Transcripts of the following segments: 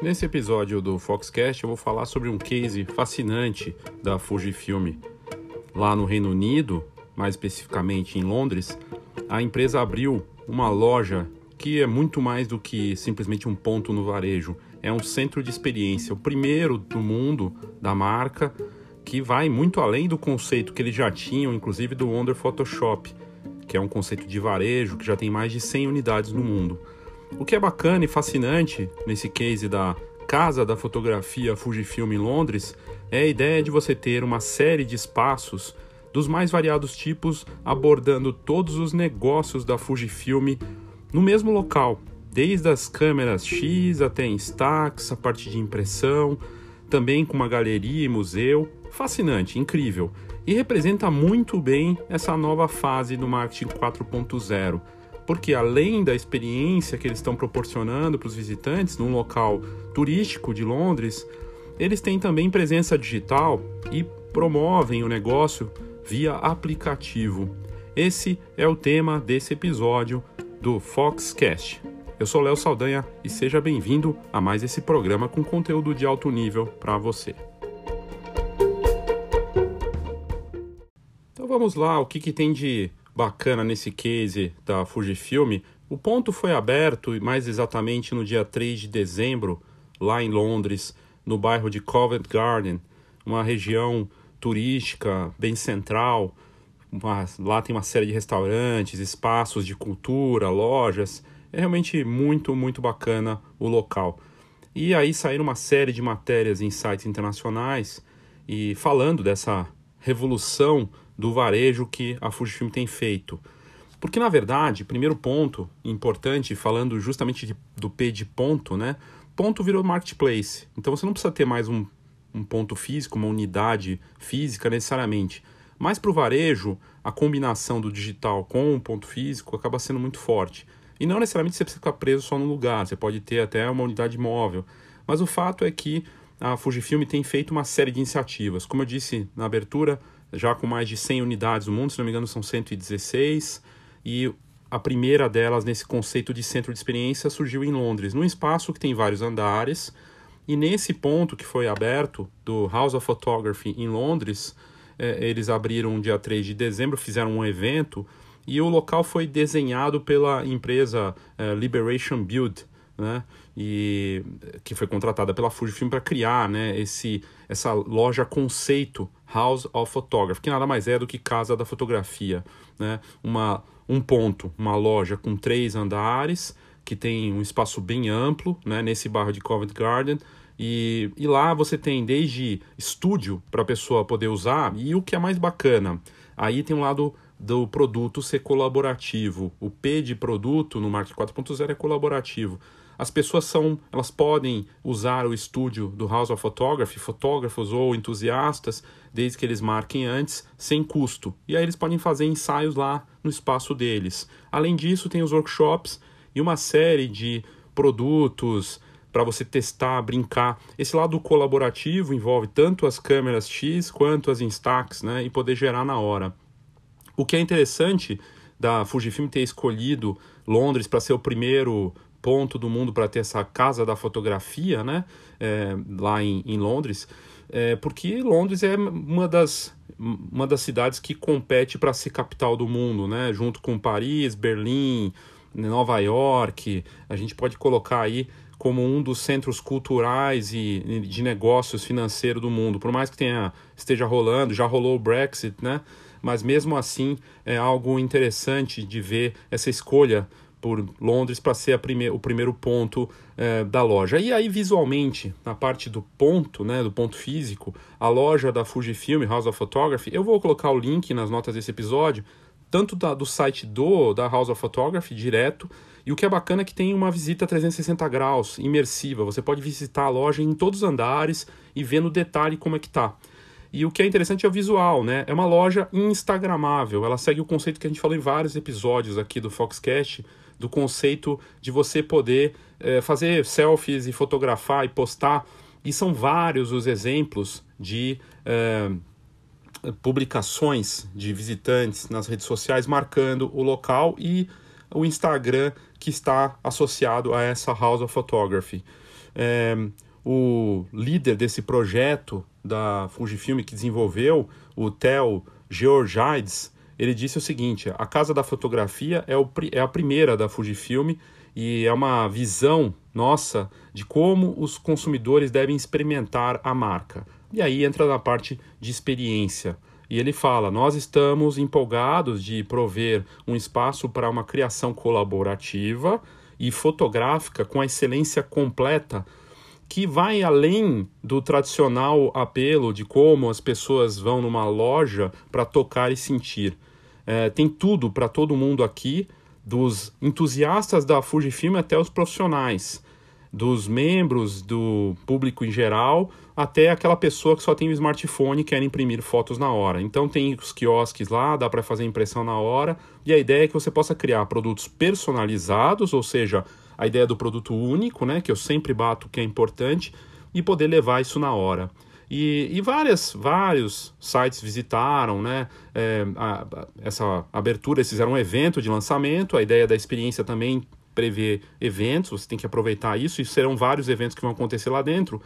Nesse episódio do Foxcast eu vou falar sobre um case fascinante da Fujifilm. Lá no Reino Unido, mais especificamente em Londres, a empresa abriu uma loja que é muito mais do que simplesmente um ponto no varejo. É um centro de experiência, o primeiro do mundo da marca, que vai muito além do conceito que eles já tinham, inclusive do Wonder Photoshop, que é um conceito de varejo que já tem mais de 100 unidades no mundo. O que é bacana e fascinante nesse case da Casa da Fotografia Fujifilm em Londres é a ideia de você ter uma série de espaços dos mais variados tipos abordando todos os negócios da Fujifilm no mesmo local, desde as câmeras X até Instax, a parte de impressão, também com uma galeria e museu. Fascinante, incrível. E representa muito bem essa nova fase do marketing 4.0, porque além da experiência que eles estão proporcionando para os visitantes num local turístico de Londres, eles têm também presença digital e promovem o negócio via aplicativo. Esse é o tema desse episódio do Foxcast. Eu sou Léo Saldanha e seja bem-vindo a mais esse programa com conteúdo de alto nível para você. Então vamos lá, o que, que tem de bacana nesse case da Fujifilm? O ponto foi aberto, mais exatamente no dia 3 de dezembro, lá em Londres, no bairro de Covent Garden, uma região turística bem central, uma, lá tem uma série de restaurantes, espaços de cultura, lojas. É realmente muito, muito bacana o local. E aí saíram uma série de matérias em sites internacionais e falando dessa revolução do varejo que a Fujifilm tem feito. Porque, na verdade, primeiro ponto importante, falando justamente de, do P de ponto, né? Ponto virou marketplace. Então você não precisa ter mais um, um ponto físico, uma unidade física necessariamente. Mas para o varejo, a combinação do digital com o ponto físico acaba sendo muito forte. E não necessariamente você precisa ficar preso só no lugar, você pode ter até uma unidade móvel. Mas o fato é que a Fujifilm tem feito uma série de iniciativas. Como eu disse na abertura, já com mais de 100 unidades no mundo, se não me engano são 116, e a primeira delas nesse conceito de centro de experiência surgiu em Londres, num espaço que tem vários andares, e nesse ponto que foi aberto, do House of Photography em Londres, é, eles abriram dia 3 de dezembro, fizeram um evento e o local foi desenhado pela empresa é, Liberation Build, né? E que foi contratada pela Fujifilm para criar, né, esse essa loja conceito House of Photography, que nada mais é do que casa da fotografia, né? Uma um ponto, uma loja com três andares, que tem um espaço bem amplo, né, nesse bairro de Covent Garden, e, e lá você tem desde estúdio para a pessoa poder usar, e o que é mais bacana, aí tem um lado do produto ser colaborativo. O P de produto no Marketing 4.0 é colaborativo. As pessoas são, elas podem usar o estúdio do House of Photography, fotógrafos ou entusiastas, desde que eles marquem antes, sem custo. E aí eles podem fazer ensaios lá no espaço deles. Além disso, tem os workshops e uma série de produtos, para você testar, brincar. Esse lado colaborativo envolve tanto as câmeras X quanto as Instax, né, e poder gerar na hora. O que é interessante da Fujifilm ter escolhido Londres para ser o primeiro ponto do mundo para ter essa casa da fotografia, né, é, lá em, em Londres, é porque Londres é uma das uma das cidades que compete para ser capital do mundo, né? Junto com Paris, Berlim, Nova York, a gente pode colocar aí como um dos centros culturais e de negócios financeiros do mundo. Por mais que tenha, esteja rolando, já rolou o Brexit, né? Mas mesmo assim é algo interessante de ver essa escolha por Londres para ser prime o primeiro ponto é, da loja. E aí, visualmente, na parte do ponto, né, do ponto físico, a loja da Fujifilm, House of Photography, eu vou colocar o link nas notas desse episódio, tanto da, do site do da House of Photography direto, e o que é bacana é que tem uma visita 360 graus, imersiva. Você pode visitar a loja em todos os andares e ver no detalhe como é que tá. E o que é interessante é o visual, né? É uma loja instagramável. Ela segue o conceito que a gente falou em vários episódios aqui do Foxcast, do conceito de você poder é, fazer selfies e fotografar e postar. E são vários os exemplos de é, publicações de visitantes nas redes sociais marcando o local e o Instagram que está associado a essa House of Photography. É, o líder desse projeto da Fujifilm que desenvolveu, o Theo Georgides, ele disse o seguinte: a Casa da Fotografia é, o, é a primeira da Fujifilm e é uma visão nossa de como os consumidores devem experimentar a marca. E aí entra na parte de experiência. E ele fala: nós estamos empolgados de prover um espaço para uma criação colaborativa e fotográfica com a excelência completa que vai além do tradicional apelo de como as pessoas vão numa loja para tocar e sentir. É, tem tudo para todo mundo aqui, dos entusiastas da Fujifilm até os profissionais, dos membros do público em geral até aquela pessoa que só tem o smartphone e quer imprimir fotos na hora. Então tem os quiosques lá, dá para fazer impressão na hora, e a ideia é que você possa criar produtos personalizados, ou seja, a ideia do produto único, né, que eu sempre bato que é importante, e poder levar isso na hora. E, e várias, vários sites visitaram né, é, a, a, essa abertura, eles fizeram um evento de lançamento, a ideia da experiência também prevê eventos, você tem que aproveitar isso, e serão vários eventos que vão acontecer lá dentro.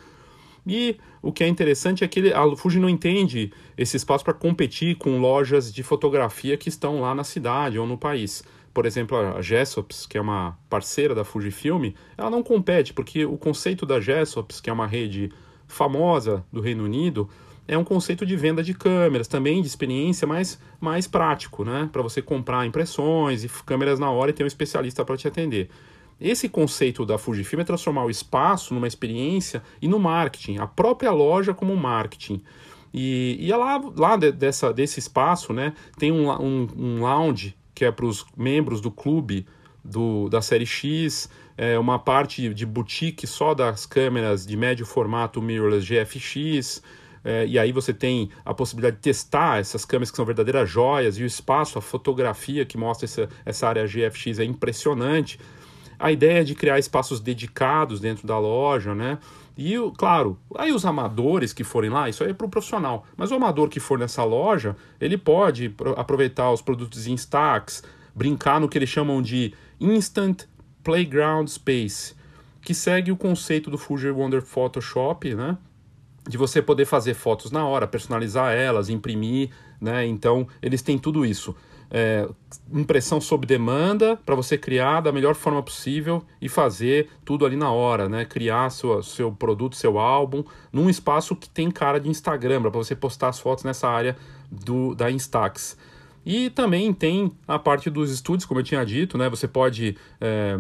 E o que é interessante é que a Fuji não entende esse espaço para competir com lojas de fotografia que estão lá na cidade ou no país por exemplo, a Gessops, que é uma parceira da Fujifilm, ela não compete, porque o conceito da Gessops, que é uma rede famosa do Reino Unido, é um conceito de venda de câmeras, também de experiência mais, mais prático, né? Para você comprar impressões e câmeras na hora e ter um especialista para te atender. Esse conceito da Fujifilm é transformar o espaço numa experiência e no marketing, a própria loja como marketing. E, e lá, lá de, dessa, desse espaço, né, tem um, um, um lounge que é para os membros do clube do, da série X, é uma parte de boutique só das câmeras de médio formato mirrorless GFX, é, e aí você tem a possibilidade de testar essas câmeras que são verdadeiras joias, e o espaço, a fotografia que mostra essa, essa área GFX é impressionante. A ideia de criar espaços dedicados dentro da loja, né? E, claro, aí os amadores que forem lá, isso aí é para o profissional. Mas o amador que for nessa loja, ele pode aproveitar os produtos em stacks, brincar no que eles chamam de Instant Playground Space, que segue o conceito do Fuji Wonder Photoshop, né? De você poder fazer fotos na hora, personalizar elas, imprimir, né? Então, eles têm tudo isso é, impressão sob demanda para você criar da melhor forma possível e fazer tudo ali na hora, né? Criar seu, seu produto, seu álbum, num espaço que tem cara de Instagram, para você postar as fotos nessa área do, da Instax. E também tem a parte dos estúdios, como eu tinha dito, né? Você pode é,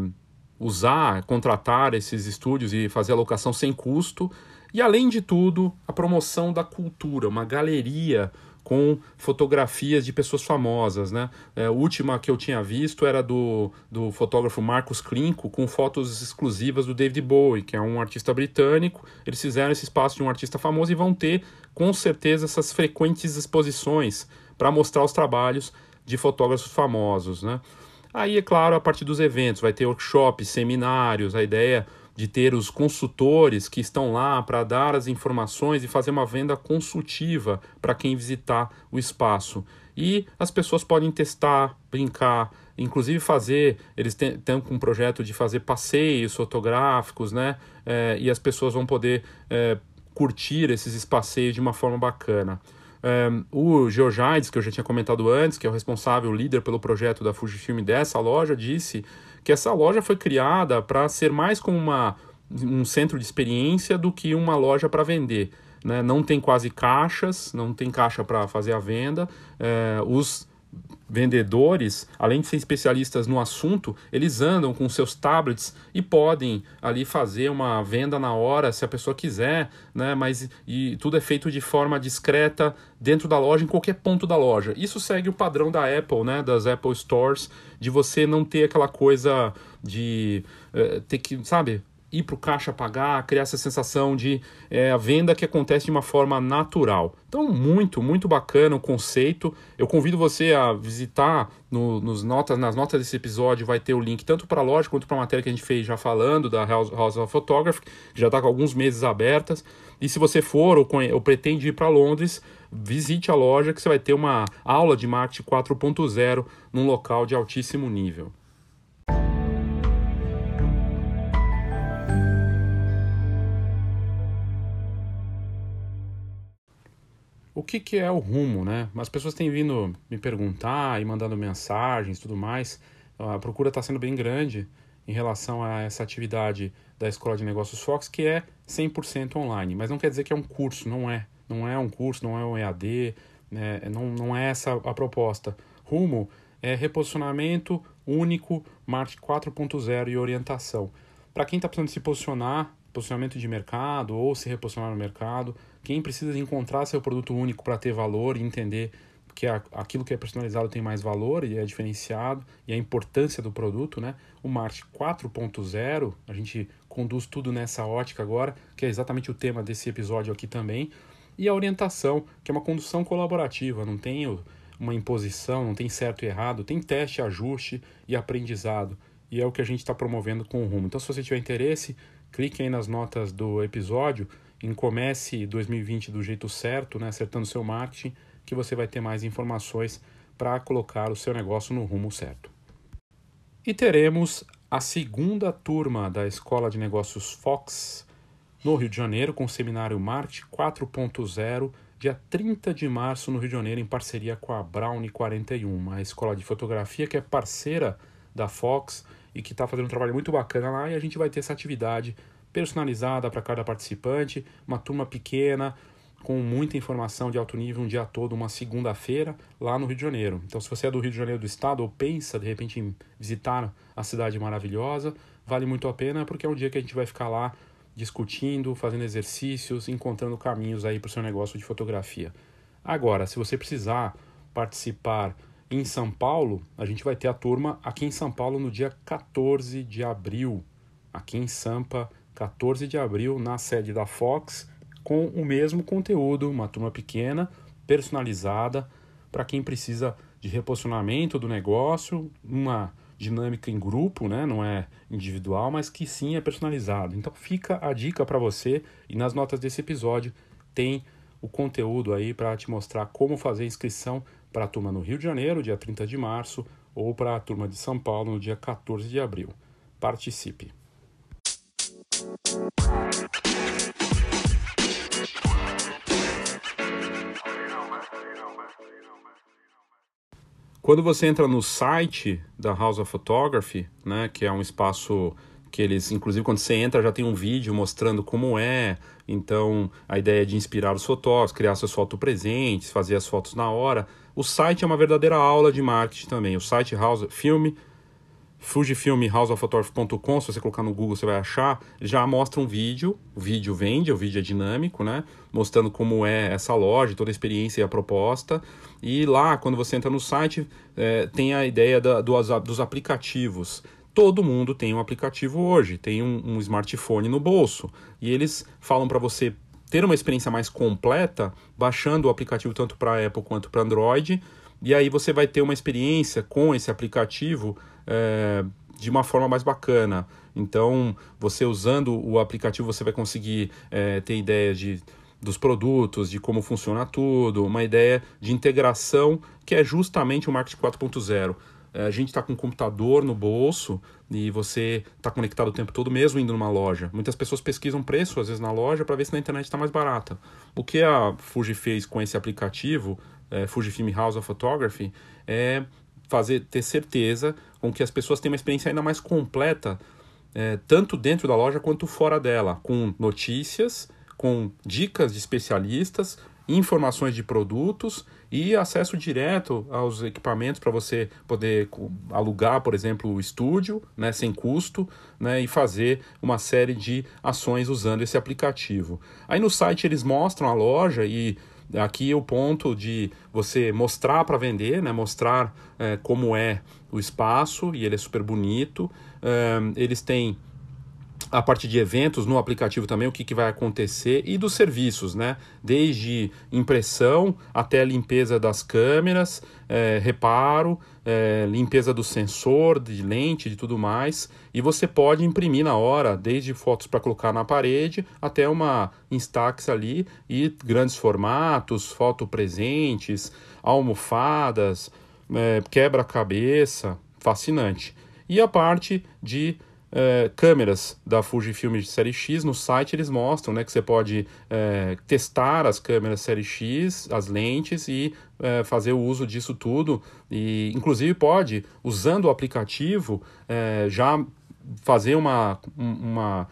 usar, contratar esses estúdios e fazer a locação sem custo. E além de tudo, a promoção da cultura, uma galeria com fotografias de pessoas famosas, né? É, a última que eu tinha visto era do, do fotógrafo Marcos Klinko, com fotos exclusivas do David Bowie, que é um artista britânico. Eles fizeram esse espaço de um artista famoso e vão ter, com certeza, essas frequentes exposições para mostrar os trabalhos de fotógrafos famosos, né? Aí, é claro, a partir dos eventos, vai ter workshops, seminários, a ideia de ter os consultores que estão lá para dar as informações e fazer uma venda consultiva para quem visitar o espaço. E as pessoas podem testar, brincar, inclusive fazer. Eles têm um projeto de fazer passeios fotográficos, né? É, e as pessoas vão poder é, curtir esses passeios de uma forma bacana. Um, o Georgides, que eu já tinha comentado antes, que é o responsável, o líder pelo projeto da Fujifilm dessa loja, disse que essa loja foi criada para ser mais como uma, um centro de experiência do que uma loja para vender. Né? Não tem quase caixas, não tem caixa para fazer a venda. É, os vendedores, além de ser especialistas no assunto, eles andam com seus tablets e podem ali fazer uma venda na hora se a pessoa quiser, né? Mas e tudo é feito de forma discreta dentro da loja, em qualquer ponto da loja. Isso segue o padrão da Apple, né? Das Apple Stores, de você não ter aquela coisa de uh, ter que, sabe, ir para o caixa pagar, criar essa sensação de é, a venda que acontece de uma forma natural. Então, muito, muito bacana o conceito. Eu convido você a visitar no, nos notas, nas notas desse episódio, vai ter o link tanto para a loja quanto para a matéria que a gente fez já falando da House, of Photography, que já está com alguns meses abertas. E se você for ou, ou pretende ir para Londres, visite a loja que você vai ter uma aula de marketing 4.0 num local de altíssimo nível. O que, que é o rumo, né? As pessoas têm vindo me perguntar e mandando mensagens e tudo mais. A procura está sendo bem grande em relação a essa atividade da Escola de Negócios Fox, que é 100% online. Mas não quer dizer que é um curso, não é. Não é um curso, não é um EAD, né? não, não é essa a proposta. Rumo é reposicionamento único, marketing 4.0 e orientação. Para quem está precisando se posicionar, posicionamento de mercado ou se reposicionar no mercado, quem precisa encontrar seu produto único para ter valor e entender que aquilo que é personalizado tem mais valor e é diferenciado e a importância do produto, né? O marketing 4.0, a gente conduz tudo nessa ótica agora, que é exatamente o tema desse episódio aqui também, e a orientação, que é uma condução colaborativa, não tem uma imposição, não tem certo e errado, tem teste, ajuste e aprendizado. E é o que a gente está promovendo com o Rumo. Então, se você tiver interesse, clique aí nas notas do episódio em Comece 2020 do jeito certo, né, acertando seu marketing, que você vai ter mais informações para colocar o seu negócio no rumo certo. E teremos a segunda turma da Escola de Negócios Fox no Rio de Janeiro, com o seminário Marketing 4.0, dia 30 de março no Rio de Janeiro, em parceria com a Brownie 41, a escola de fotografia que é parceira da Fox e que está fazendo um trabalho muito bacana lá. E a gente vai ter essa atividade personalizada para cada participante, uma turma pequena, com muita informação de alto nível um dia todo, uma segunda-feira, lá no Rio de Janeiro. Então, se você é do Rio de Janeiro do estado ou pensa de repente em visitar a cidade maravilhosa, vale muito a pena porque é um dia que a gente vai ficar lá discutindo, fazendo exercícios, encontrando caminhos aí para o seu negócio de fotografia. Agora, se você precisar participar em São Paulo, a gente vai ter a turma aqui em São Paulo no dia 14 de abril, aqui em Sampa, 14 de abril, na sede da Fox, com o mesmo conteúdo, uma turma pequena, personalizada, para quem precisa de reposicionamento do negócio, uma dinâmica em grupo, né? não é individual, mas que sim é personalizado. Então fica a dica para você e nas notas desse episódio tem o conteúdo aí para te mostrar como fazer inscrição para a turma no Rio de Janeiro, dia 30 de março, ou para a turma de São Paulo no dia 14 de abril. Participe! Quando você entra no site da House of Photography, né, que é um espaço que eles, inclusive quando você entra já tem um vídeo mostrando como é, então a ideia é de inspirar os fotógrafos, criar seus fotos presentes, fazer as fotos na hora. O site é uma verdadeira aula de marketing também. O site House Filme Fujifilm houseofphotography.com, se você colocar no Google você vai achar, já mostra um vídeo, o vídeo vende, o vídeo é dinâmico, né? Mostrando como é essa loja, toda a experiência e a proposta. E lá, quando você entra no site, é, tem a ideia da, do, dos aplicativos. Todo mundo tem um aplicativo hoje, tem um, um smartphone no bolso. E eles falam para você ter uma experiência mais completa, baixando o aplicativo tanto para Apple quanto para Android. E aí você vai ter uma experiência com esse aplicativo é, de uma forma mais bacana. Então, você usando o aplicativo, você vai conseguir é, ter ideia de, dos produtos, de como funciona tudo, uma ideia de integração que é justamente o Marketing 4.0. É, a gente está com um computador no bolso e você está conectado o tempo todo, mesmo indo numa loja. Muitas pessoas pesquisam preço, às vezes, na loja para ver se na internet está mais barata. O que a Fuji fez com esse aplicativo, é, Fujifilm House of Photography, é fazer ter certeza com que as pessoas tenham uma experiência ainda mais completa, é, tanto dentro da loja quanto fora dela, com notícias, com dicas de especialistas, informações de produtos e acesso direto aos equipamentos para você poder alugar, por exemplo, o estúdio, né, sem custo, né, e fazer uma série de ações usando esse aplicativo. Aí no site eles mostram a loja e Aqui o ponto de você mostrar para vender, né? mostrar é, como é o espaço, e ele é super bonito. É, eles têm a parte de eventos no aplicativo também, o que, que vai acontecer, e dos serviços, né? Desde impressão até limpeza das câmeras, é, reparo, é, limpeza do sensor, de lente, de tudo mais. E você pode imprimir na hora, desde fotos para colocar na parede até uma Instax ali e grandes formatos, foto presentes, almofadas, é, quebra-cabeça, fascinante. E a parte de é, câmeras da Fujifilm de série X. No site eles mostram né, que você pode é, testar as câmeras série X, as lentes e é, fazer o uso disso tudo. E, inclusive, pode, usando o aplicativo, é, já fazer uma, uma,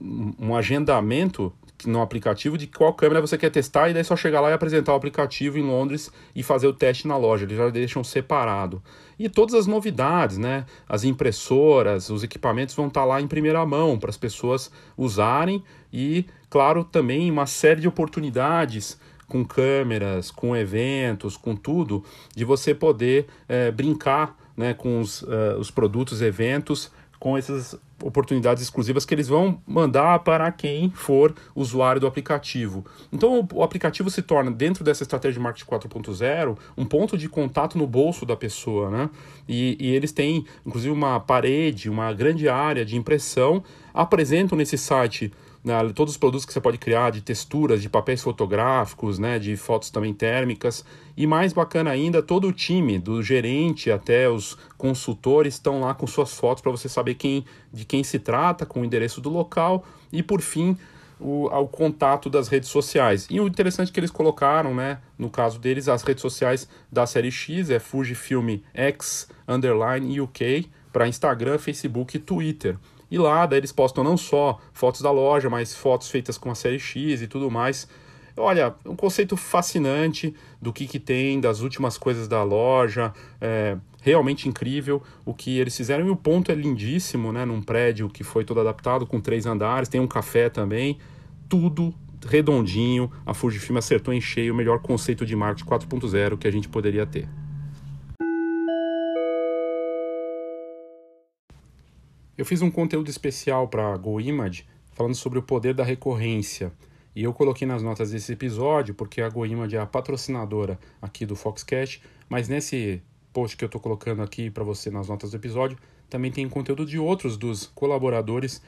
um agendamento no aplicativo de qual câmera você quer testar e daí só chegar lá e apresentar o aplicativo em Londres e fazer o teste na loja. Eles já deixam separado. E todas as novidades, né? As impressoras, os equipamentos vão estar lá em primeira mão para as pessoas usarem e, claro, também uma série de oportunidades com câmeras, com eventos, com tudo, de você poder é, brincar né, com os, uh, os produtos, eventos com essas oportunidades exclusivas que eles vão mandar para quem for usuário do aplicativo. Então o aplicativo se torna, dentro dessa estratégia de marketing 4.0, um ponto de contato no bolso da pessoa, né? E, e eles têm, inclusive, uma parede, uma grande área de impressão, apresentam nesse site né, todos os produtos que você pode criar de texturas, de papéis fotográficos, né, de fotos também térmicas. E mais bacana ainda, todo o time, do gerente até os consultores, estão lá com suas fotos para você saber quem, de quem se trata, com o endereço do local e, por fim, o, ao contato das redes sociais. E o interessante é que eles colocaram, né, no caso deles, as redes sociais da série X, é Fujifilm X Underline UK, para Instagram, Facebook e Twitter. E lá daí eles postam não só fotos da loja, mas fotos feitas com a série X e tudo mais. Olha, um conceito fascinante do que, que tem, das últimas coisas da loja, é realmente incrível o que eles fizeram. E o ponto é lindíssimo, né? Num prédio que foi todo adaptado, com três andares, tem um café também, tudo redondinho. A Fujifilm acertou em cheio o melhor conceito de marketing 4.0 que a gente poderia ter. Eu fiz um conteúdo especial para GoImage falando sobre o poder da recorrência. E eu coloquei nas notas desse episódio porque a GoImage é a patrocinadora aqui do Foxcast, mas nesse post que eu estou colocando aqui para você nas notas do episódio, também tem conteúdo de outros dos colaboradores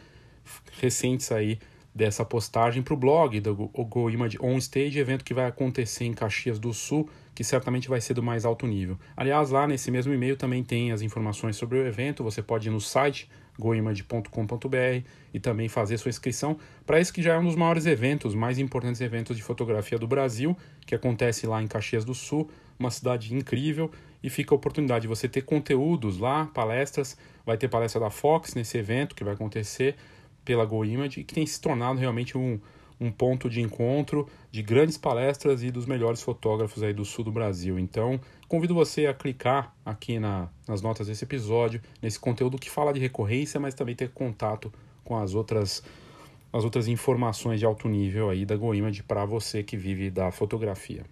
recentes aí dessa postagem para o blog do GoImage On Stage, evento que vai acontecer em Caxias do Sul, que certamente vai ser do mais alto nível. Aliás, lá nesse mesmo e-mail também tem as informações sobre o evento, você pode ir no site goimage.com.br e também fazer sua inscrição. Para esse que já é um dos maiores eventos, mais importantes eventos de fotografia do Brasil, que acontece lá em Caxias do Sul, uma cidade incrível. E fica a oportunidade de você ter conteúdos lá, palestras, vai ter palestra da Fox nesse evento que vai acontecer pela GoImage e que tem se tornado realmente um, um ponto de encontro de grandes palestras e dos melhores fotógrafos aí do sul do Brasil. Então, convido você a clicar aqui na, nas notas desse episódio, nesse conteúdo que fala de recorrência, mas também ter contato com as outras as outras informações de alto nível aí da GoImage para você que vive da fotografia.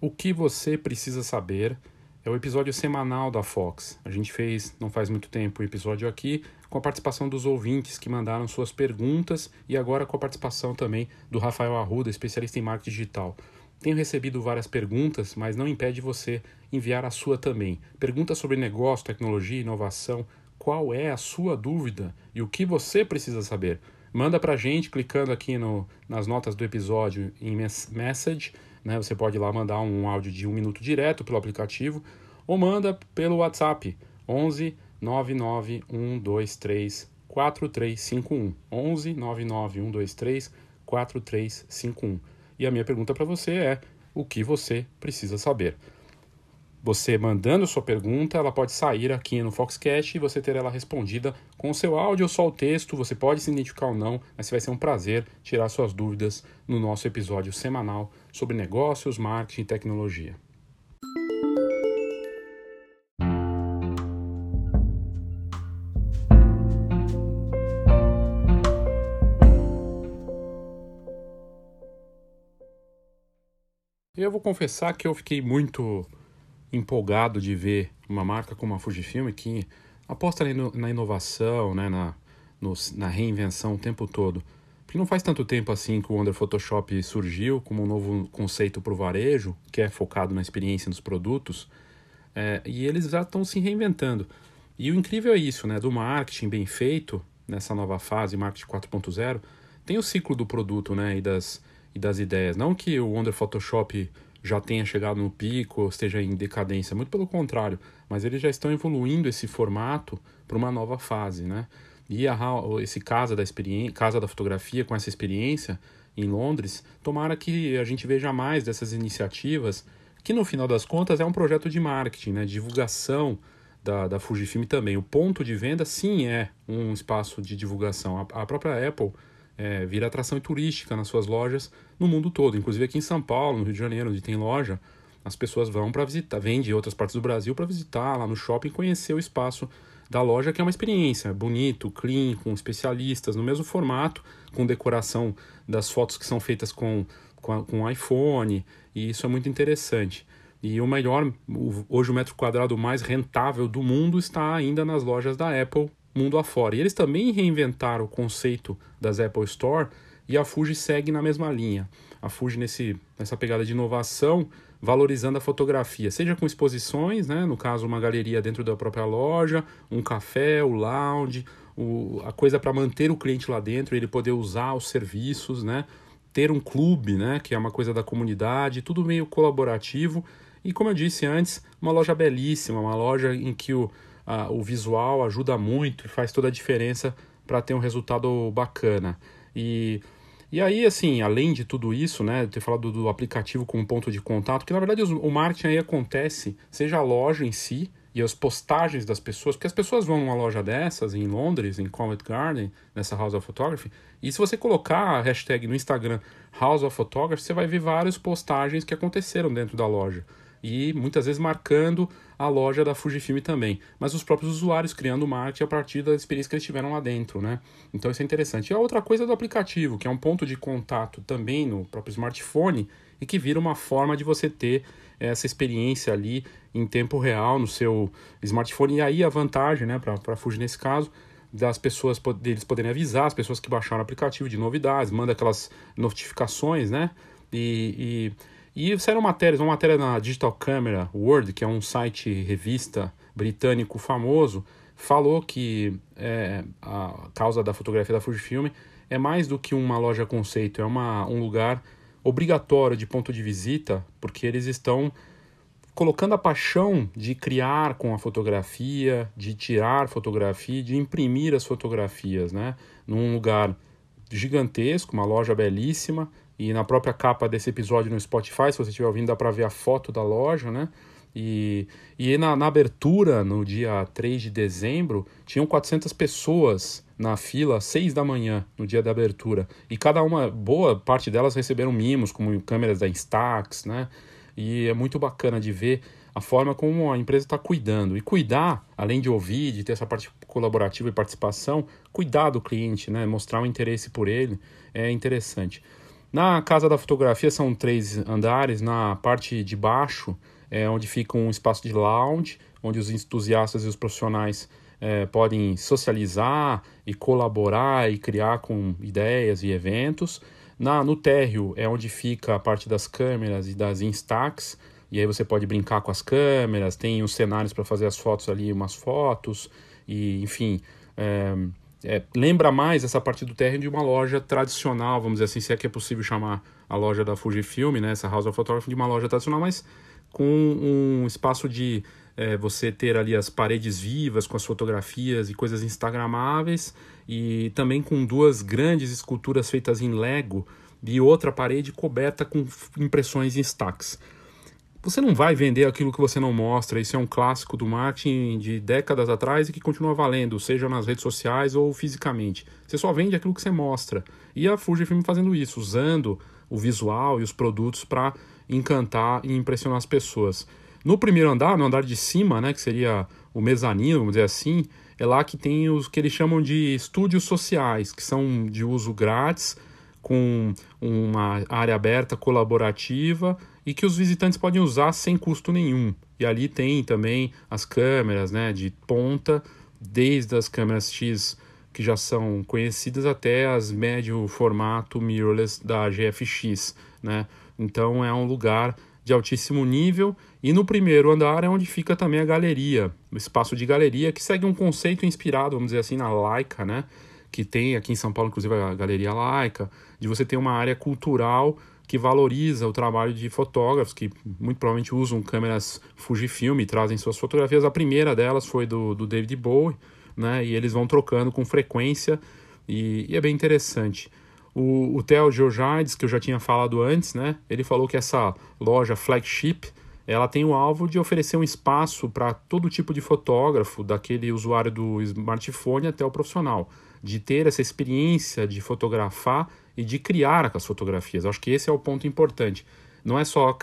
O que você precisa saber é o episódio semanal da Fox. A gente fez, não faz muito tempo, o episódio aqui com a participação dos ouvintes que mandaram suas perguntas e agora com a participação também do Rafael Arruda, especialista em marketing digital. Tenho recebido várias perguntas, mas não impede você enviar a sua também. Perguntas sobre negócio, tecnologia, inovação. Qual é a sua dúvida e o que você precisa saber? Manda para a gente clicando aqui no, nas notas do episódio em message né? Você pode ir lá mandar um áudio de um minuto direto pelo aplicativo ou manda pelo WhatsApp 11 99 123 4351 11 99 123 4351. E a minha pergunta para você é: o que você precisa saber? Você mandando sua pergunta, ela pode sair aqui no Foxcast e você ter ela respondida com o seu áudio ou só o texto. Você pode se identificar ou não, mas vai ser um prazer tirar suas dúvidas no nosso episódio semanal sobre negócios, marketing e tecnologia. Eu vou confessar que eu fiquei muito empolgado de ver uma marca como a Fujifilm que aposta na inovação, né, na, no, na reinvenção o tempo todo. Porque não faz tanto tempo assim que o Wonder Photoshop surgiu como um novo conceito para o varejo, que é focado na experiência dos produtos, é, e eles já estão se reinventando. E o incrível é isso, né? Do marketing bem feito, nessa nova fase, marketing 4.0, tem o ciclo do produto né? e, das, e das ideias. Não que o Wonder Photoshop já tenha chegado no pico ou esteja em decadência, muito pelo contrário, mas eles já estão evoluindo esse formato para uma nova fase, né? E a, esse casa da experiência, casa da fotografia com essa experiência em Londres, tomara que a gente veja mais dessas iniciativas, que no final das contas é um projeto de marketing, né? divulgação da, da Fujifilm também. O ponto de venda, sim, é um espaço de divulgação. A, a própria Apple é, vira atração turística nas suas lojas no mundo todo, inclusive aqui em São Paulo, no Rio de Janeiro, onde tem loja, as pessoas vão para visitar, vêm de outras partes do Brasil para visitar lá no shopping, conhecer o espaço da loja, que é uma experiência bonito, clean, com especialistas, no mesmo formato, com decoração das fotos que são feitas com, com, com iPhone, e isso é muito interessante. E o melhor, hoje o metro quadrado mais rentável do mundo está ainda nas lojas da Apple, mundo afora. E eles também reinventaram o conceito das Apple Store e a Fuji segue na mesma linha. A Fuji nesse, nessa pegada de inovação, valorizando a fotografia, seja com exposições, né, no caso uma galeria dentro da própria loja, um café, o lounge, o, a coisa para manter o cliente lá dentro, ele poder usar os serviços, né, ter um clube, né, que é uma coisa da comunidade, tudo meio colaborativo. E como eu disse antes, uma loja belíssima, uma loja em que o, o visual ajuda muito e faz toda a diferença para ter um resultado bacana. E, e aí, assim, além de tudo isso, né, ter falado do, aplicativo como ponto de contato, que na verdade o, o marketing aí acontece, seja a loja em si e as postagens das pessoas, porque as pessoas vão numa loja dessas em Londres, em Covent Garden, nessa House of Photography, e se você colocar a hashtag no Instagram House of Photography, você vai ver várias postagens que aconteceram dentro da loja e muitas vezes marcando a loja da Fujifilm também, mas os próprios usuários criando marketing a partir da experiência que eles tiveram lá dentro, né? Então isso é interessante. E a outra coisa é do aplicativo, que é um ponto de contato também no próprio smartphone e que vira uma forma de você ter essa experiência ali em tempo real no seu smartphone. E aí a vantagem, né, para Fuji nesse caso, das pessoas deles poderem avisar as pessoas que baixaram o aplicativo de novidades, manda aquelas notificações, né? E, e e saíram matérias, uma matéria na Digital Camera World, que é um site revista britânico famoso, falou que é, a causa da fotografia da Fujifilm é mais do que uma loja conceito, é uma, um lugar obrigatório de ponto de visita, porque eles estão colocando a paixão de criar com a fotografia, de tirar fotografia, de imprimir as fotografias, né? Num lugar gigantesco, uma loja belíssima, e na própria capa desse episódio no Spotify, se você estiver ouvindo, dá para ver a foto da loja, né? E, e na, na, abertura, no dia 3 de dezembro, tinham 400 pessoas na fila, 6 da manhã, no dia da abertura. E cada uma, boa parte delas receberam mimos, como câmeras da Instax, né? E é muito bacana de ver a forma como a empresa está cuidando. E cuidar, além de ouvir, de ter essa parte colaborativa e participação, cuidar do cliente, né? Mostrar um interesse por ele é interessante. Na Casa da Fotografia são três andares. Na parte de baixo é onde fica um espaço de lounge, onde os entusiastas e os profissionais é, podem socializar e colaborar e criar com ideias e eventos. Na, no térreo é onde fica a parte das câmeras e das Instax, e aí você pode brincar com as câmeras, tem os cenários para fazer as fotos ali, umas fotos, e enfim. É, é, lembra mais essa parte do térreo de uma loja tradicional, vamos dizer assim, se é que é possível chamar a loja da Fujifilm, né, essa House of Photography, de uma loja tradicional, mas com um espaço de é, você ter ali as paredes vivas com as fotografias e coisas instagramáveis e também com duas grandes esculturas feitas em Lego e outra parede coberta com impressões em stacks. Você não vai vender aquilo que você não mostra. Isso é um clássico do marketing de décadas atrás e que continua valendo, seja nas redes sociais ou fisicamente. Você só vende aquilo que você mostra. E a Fujifilm fazendo isso, usando o visual e os produtos para encantar e impressionar as pessoas. No primeiro andar, no andar de cima, né, que seria o mezanino, vamos dizer assim, é lá que tem os que eles chamam de estúdios sociais, que são de uso grátis, com uma área aberta colaborativa e que os visitantes podem usar sem custo nenhum. E ali tem também as câmeras né, de ponta, desde as câmeras X que já são conhecidas até as médio formato mirrorless da GFX. Né? Então é um lugar de altíssimo nível. E no primeiro andar é onde fica também a galeria, o espaço de galeria, que segue um conceito inspirado, vamos dizer assim, na Leica, né? Que tem aqui em São Paulo, inclusive, a Galeria Laica, de você ter uma área cultural que valoriza o trabalho de fotógrafos que muito provavelmente usam câmeras Fujifilm e trazem suas fotografias. A primeira delas foi do, do David Bowie, né? E eles vão trocando com frequência e, e é bem interessante. O, o Theo Georgides, que eu já tinha falado antes, né? Ele falou que essa loja flagship ela tem o alvo de oferecer um espaço para todo tipo de fotógrafo, daquele usuário do smartphone até o profissional, de ter essa experiência de fotografar e de criar as fotografias. Acho que esse é o ponto importante. Não é só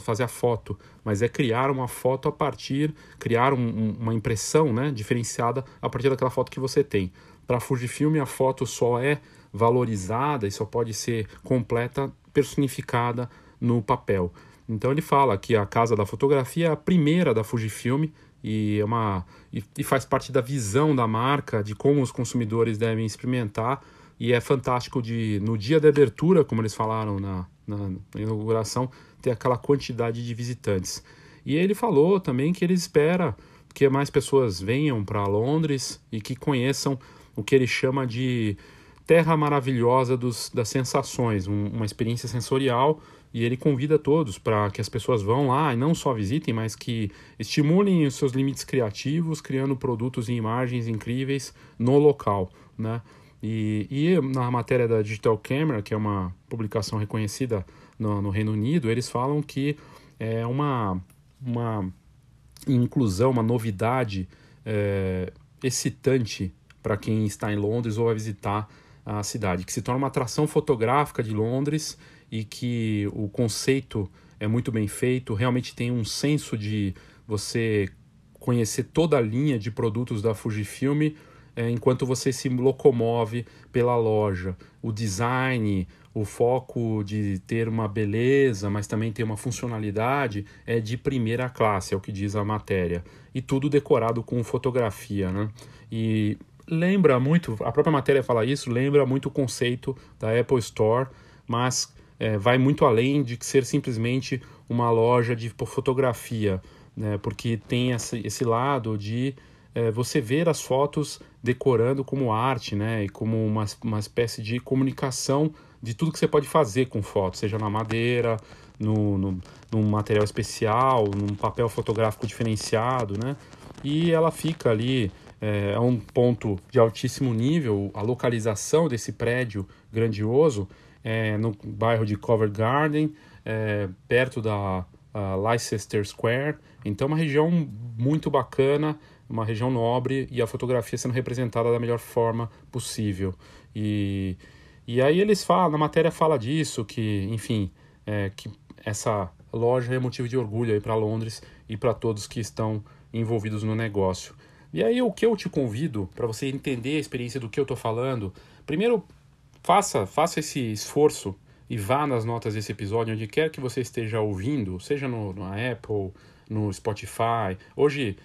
fazer a foto, mas é criar uma foto a partir, criar um, uma impressão né, diferenciada a partir daquela foto que você tem. Para Fujifilm, a foto só é valorizada e só pode ser completa, personificada no papel. Então ele fala que a casa da fotografia é a primeira da Fujifilm e, é uma, e, e faz parte da visão da marca, de como os consumidores devem experimentar. E é fantástico de, no dia da abertura, como eles falaram na, na, na inauguração, ter aquela quantidade de visitantes. E ele falou também que ele espera que mais pessoas venham para Londres e que conheçam o que ele chama de terra maravilhosa dos, das sensações, um, uma experiência sensorial e ele convida todos para que as pessoas vão lá e não só visitem, mas que estimulem os seus limites criativos, criando produtos e imagens incríveis no local, né? E, e na matéria da Digital Camera, que é uma publicação reconhecida no, no Reino Unido, eles falam que é uma, uma inclusão, uma novidade é, excitante para quem está em Londres ou vai visitar a cidade, que se torna uma atração fotográfica de Londres e que o conceito é muito bem feito, realmente tem um senso de você conhecer toda a linha de produtos da Fujifilm é, enquanto você se locomove pela loja. O design, o foco de ter uma beleza, mas também ter uma funcionalidade é de primeira classe, é o que diz a matéria. E tudo decorado com fotografia, né? E lembra muito, a própria matéria fala isso, lembra muito o conceito da Apple Store, mas é, vai muito além de ser simplesmente uma loja de fotografia, né? porque tem esse, lado de é, você ver as fotos decorando como arte, né? E como uma, uma espécie de comunicação de tudo que você pode fazer com fotos, seja na madeira, no, no, num material especial, num papel fotográfico diferenciado, né? E ela fica ali, é, é um ponto de altíssimo nível, a localização desse prédio grandioso é, no bairro de Covent Garden, é, perto da Leicester Square. Então, uma região muito bacana, uma região nobre e a fotografia sendo representada da melhor forma possível. E, e aí eles falam, na matéria fala disso, que, enfim, é, que essa loja é motivo de orgulho para Londres e para todos que estão envolvidos no negócio. E aí o que eu te convido para você entender a experiência do que eu estou falando, primeiro Faça, faça esse esforço e vá nas notas desse episódio, onde quer que você esteja ouvindo, seja no, no Apple, no Spotify. Hoje,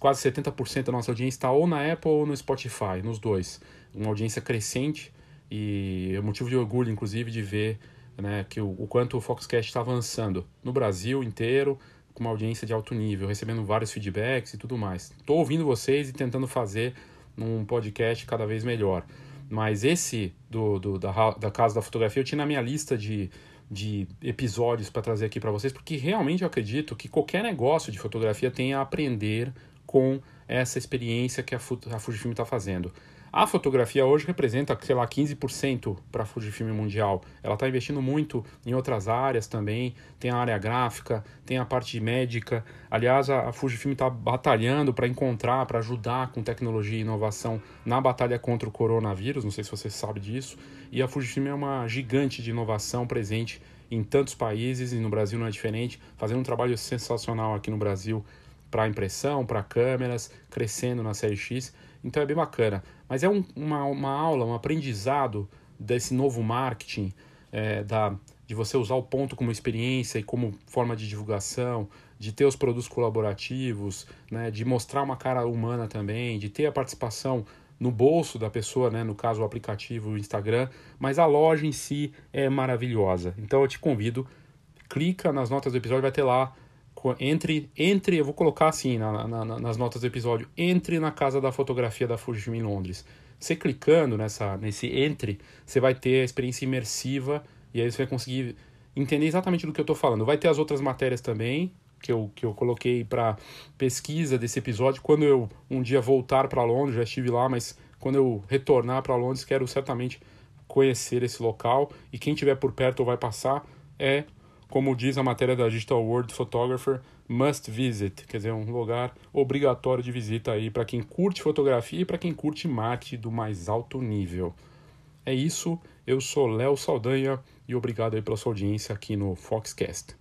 quase 70% da nossa audiência está ou na Apple ou no Spotify, nos dois. Uma audiência crescente e é motivo de orgulho, inclusive, de ver né, que o, o quanto o Foxcast está avançando no Brasil inteiro, com uma audiência de alto nível, recebendo vários feedbacks e tudo mais. Estou ouvindo vocês e tentando fazer um podcast cada vez melhor. Mas esse do, do da, da Casa da Fotografia eu tinha na minha lista de, de episódios para trazer aqui para vocês, porque realmente eu acredito que qualquer negócio de fotografia tem a aprender com essa experiência que a, a Fujifilm está fazendo. A fotografia hoje representa, sei lá, 15% para a Fujifilm mundial. Ela está investindo muito em outras áreas também. Tem a área gráfica, tem a parte médica. Aliás, a, Fujifilm está batalhando para encontrar, para ajudar com tecnologia e inovação na batalha contra o coronavírus. Não sei se você sabe disso. E a Fujifilm é uma gigante de inovação presente em tantos países e no Brasil não é diferente, fazendo um trabalho sensacional aqui no Brasil para impressão, para câmeras, crescendo na série X. Então é bem bacana. Mas é um, uma, uma aula, um aprendizado desse novo marketing, é, da, de você usar o ponto como experiência e como forma de divulgação, de ter os produtos colaborativos, né, de mostrar uma cara humana também, de ter a participação no bolso da pessoa, né, no caso o aplicativo o Instagram, mas a loja em si é maravilhosa. Então eu te convido, clica nas notas do episódio, vai ter lá entre, entre, eu vou colocar assim na, na, nas notas do episódio, entre na casa da fotografia da Fujifilm em Londres. Você clicando nessa, nesse entre, você vai ter a experiência imersiva E aí você vai conseguir entender exatamente do que eu estou falando. Vai ter as outras matérias também, que eu, que eu coloquei para pesquisa desse episódio. Quando eu um dia voltar para Londres, já estive lá, mas quando eu retornar para Londres, quero certamente conhecer esse local. E quem tiver por perto ou vai passar é, como diz a matéria da Digital World Photographer, must visit, quer dizer, um lugar obrigatório de visita aí para quem curte fotografia e para quem curte marketing do mais alto nível. É isso, eu sou Léo Saldanha e obrigado aí pela sua audiência aqui no Foxcast.